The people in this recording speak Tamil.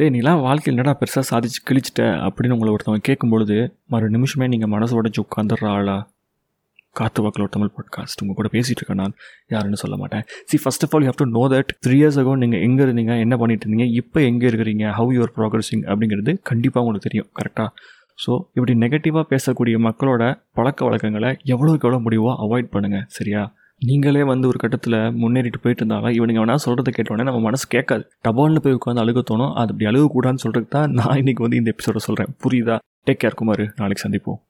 டே நீலாம் வாழ்க்கையில் என்னடா பெருசாக சாதிச்சு கிழிச்சிட்ட? அப்படின்னு உங்களை ஒருத்தவங்க கேட்கும்பொழுது மறு நிமிஷமே நீங்கள் மனசு உடச்சி உட்காந்துடுற ஆளா? காத்து வாக்கில் ஒரு தமிழ் பாட்காஸ்ட் உங்கள் கூட பேசிகிட்டு இருக்கேன் நான். யாருன்னு சொல்ல மாட்டேன். See first of all you have to know that three years ago நீங்கள் எங்கே இருந்தீங்க? என்ன பண்ணிட்டு இருந்தீங்க? இப்போ எங்கே இருக்கிறீங்க? ஹவ் யுவர் ப்ராக்ரஸிங் அப்படிங்கிறது கண்டிப்பாக உங்களுக்கு தெரியும். கரெக்டாக ஸோ இப்படி நெகட்டிவாக பேசக்கூடிய மக்களோட பழக்க வழக்கங்களை எவ்வளோக்கு எவ்வளோ முடியுமோ அவாய்ட் பண்ணுங்கள் சரியா? நீங்களே வந்து ஒரு கட்டத்தில் முன்னேறிட்டு போயிட்டு இருந்தாலும் இவனுங்க வேணா சொல்கிறத கேட்டோடனே நம்ம மனசு கேட்காது. டபால்னு போய் உட்காந்து அழுக தோணும். அது அப்படி அழுகக்கூடாதுன்னு சொல்கிறதுக்கு தான் நான் இன்றைக்கி வந்து இந்த எபிசோட சொல்கிறேன் புரியுதா? Take care Kumar. நாளைக்கு சந்திப்போம்.